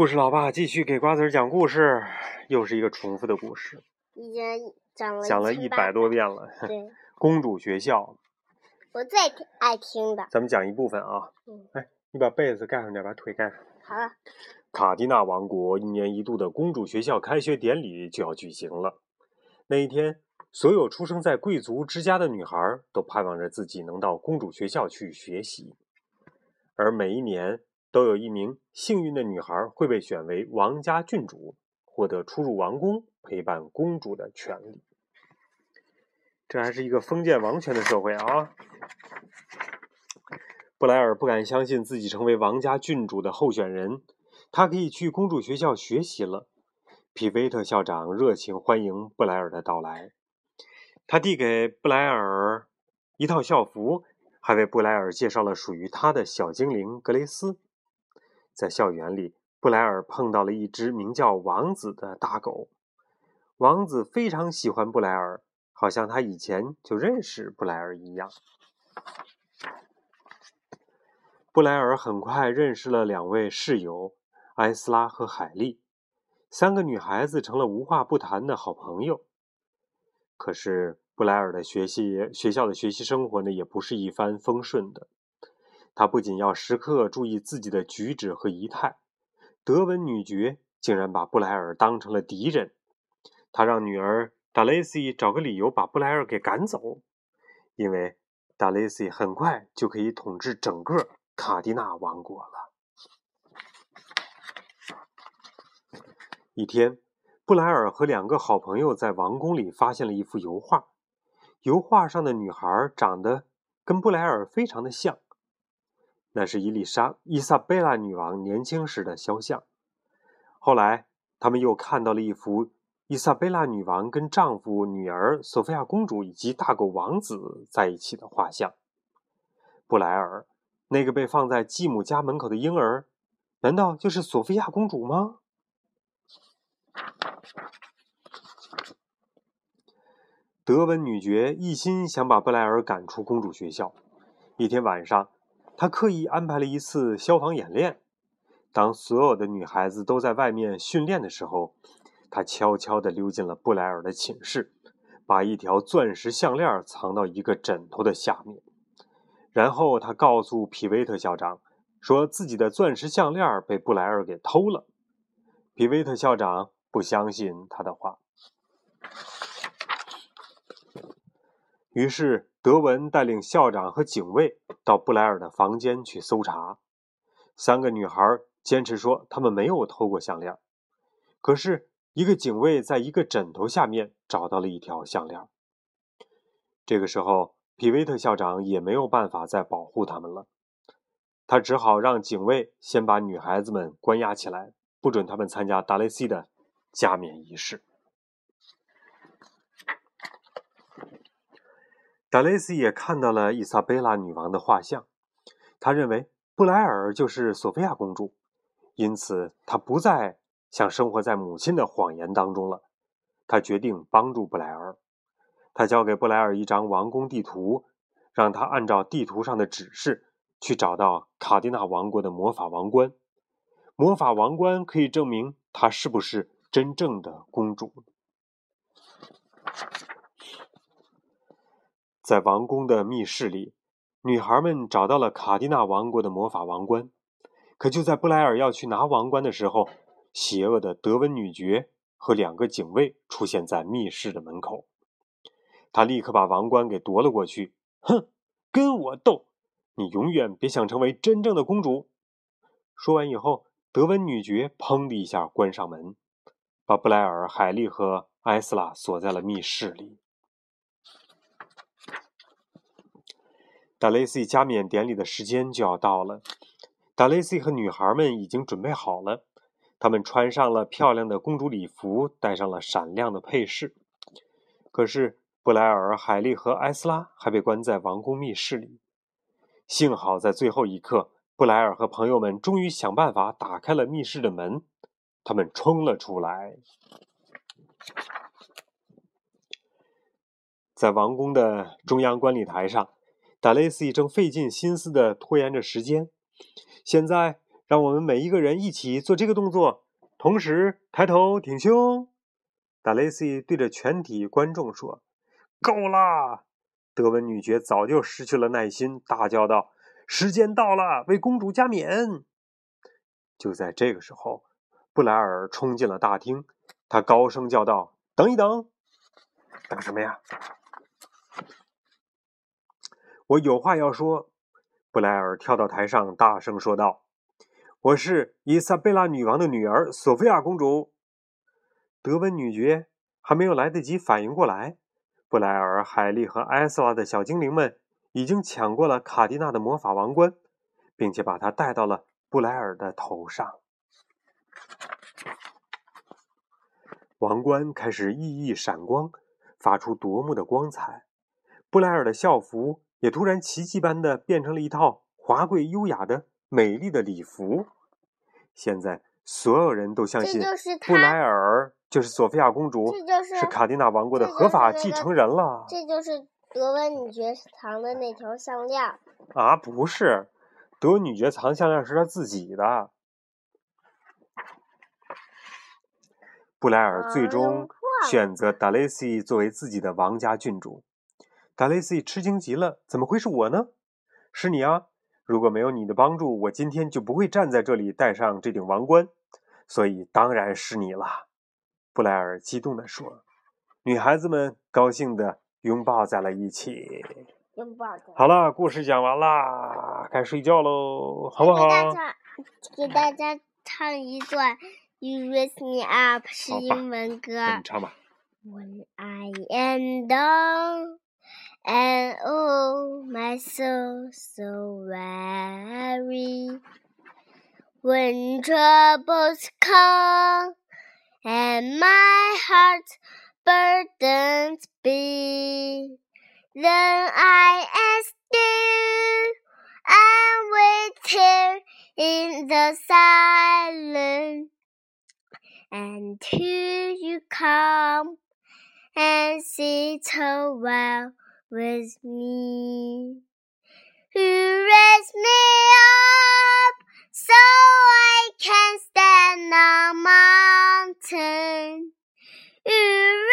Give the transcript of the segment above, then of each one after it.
故事老爸继续给瓜子儿讲故事，又是一个重复的故事，已经讲了讲了一百多遍了。对，公主学校，我最爱听的。咱们讲一部分啊。嗯。哎，你把被子盖上点，把腿盖上。好了。卡迪娜王国一年一度的公主学校开学典礼就要举行了。那一天，所有出生在贵族之家的女孩都盼望着自己能到公主学校去学习，而每一年。都有一名幸运的女孩会被选为王家郡主，获得出入王宫陪伴公主的权利。这还是一个封建王权的社会啊！布莱尔不敢相信自己成为王家郡主的候选人，他可以去公主学校学习了。皮菲特校长热情欢迎布莱尔的到来，他递给布莱尔一套校服，还为布莱尔介绍了属于他的小精灵格雷斯。在校园里，布莱尔碰到了一只名叫王子的大狗。王子非常喜欢布莱尔，好像他以前就认识布莱尔一样。布莱尔很快认识了两位室友埃斯拉和海莉，三个女孩子成了无话不谈的好朋友。可是，布莱尔的学习学校的学习生活呢，也不是一帆风顺的。他不仅要时刻注意自己的举止和仪态，德文女爵竟然把布莱尔当成了敌人。他让女儿达蕾西找个理由把布莱尔给赶走，因为达蕾西很快就可以统治整个卡蒂娜王国了。一天，布莱尔和两个好朋友在王宫里发现了一幅油画，油画上的女孩长得跟布莱尔非常的像。那是伊丽莎伊莎贝拉女王年轻时的肖像。后来，他们又看到了一幅伊莎贝拉女王跟丈夫、女儿索菲亚公主以及大狗王子在一起的画像。布莱尔，那个被放在继母家门口的婴儿，难道就是索菲亚公主吗？德文女爵一心想把布莱尔赶出公主学校。一天晚上。他刻意安排了一次消防演练。当所有的女孩子都在外面训练的时候，他悄悄地溜进了布莱尔的寝室，把一条钻石项链藏到一个枕头的下面。然后他告诉皮维特校长，说自己的钻石项链被布莱尔给偷了。皮维特校长不相信他的话，于是。德文带领校长和警卫到布莱尔的房间去搜查。三个女孩坚持说她们没有偷过项链，可是，一个警卫在一个枕头下面找到了一条项链。这个时候，皮维特校长也没有办法再保护他们了，他只好让警卫先把女孩子们关押起来，不准他们参加达雷西的加冕仪式。达雷西也看到了伊莎贝拉女王的画像，他认为布莱尔就是索菲亚公主，因此他不再想生活在母亲的谎言当中了。他决定帮助布莱尔，他交给布莱尔一张王宫地图，让他按照地图上的指示去找到卡蒂娜王国的魔法王冠。魔法王冠可以证明她是不是真正的公主。在王宫的密室里，女孩们找到了卡蒂娜王国的魔法王冠。可就在布莱尔要去拿王冠的时候，邪恶的德文女爵和两个警卫出现在密室的门口。他立刻把王冠给夺了过去。哼，跟我斗！你永远别想成为真正的公主！说完以后，德文女爵砰的一下关上门，把布莱尔、海莉和埃斯拉锁在了密室里。达雷西加冕典礼的时间就要到了，达雷西和女孩们已经准备好了，她们穿上了漂亮的公主礼服，戴上了闪亮的配饰。可是布莱尔、海莉和埃斯拉还被关在王宫密室里。幸好在最后一刻，布莱尔和朋友们终于想办法打开了密室的门，他们冲了出来，在王宫的中央观礼台上。达雷西正费尽心思地拖延着时间。现在，让我们每一个人一起做这个动作，同时抬头挺胸。达雷西对着全体观众说：“够啦！”德文女爵早就失去了耐心，大叫道：“时间到了，为公主加冕！”就在这个时候，布莱尔冲进了大厅，他高声叫道：“等一等，等什么呀？我有话要说。”布莱尔跳到台上，大声说道：“我是伊莎贝拉女王的女儿，索菲亚公主。”德文女爵还没有来得及反应过来，布莱尔、海莉和艾斯拉的小精灵们已经抢过了卡蒂娜的魔法王冠，并且把它戴到了布莱尔的头上。王冠开始熠熠闪光，发出夺目的光彩。布莱尔的校服也突然奇迹般的变成了一套华贵优雅的美丽的礼服。现在所有人都相信布莱尔。就是索菲亚公主，是卡蒂娜王国的合法继承人了。这就是德文女爵藏的那条项链。啊，不是，德文女爵藏项链是她自己的。布莱尔最终选择达雷西作为自己的王家郡主。达雷西吃惊极了，怎么会是我呢？是你啊！如果没有你的帮助，我今天就不会站在这里戴上这顶王冠。所以当然是你了。布莱尔激动地说：“女孩子们高兴地拥抱在了一起。”拥抱。好了，故事讲完啦，该睡觉喽，好不好？给大家唱一段《You Raise Me Up》是英文歌。你唱吧。When I am down and oh my soul so weary, when troubles come. and my heart's burdens be. Then I and wait here in the silence until you come and sit a while with me. You raise me up so I can stand on mountain. You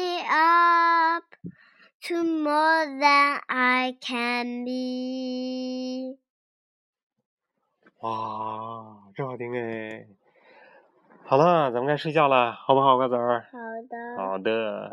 me up to more than I can be. 哇，真好听哎！好了，咱们该睡觉了，好不好，瓜子儿？好的。好的。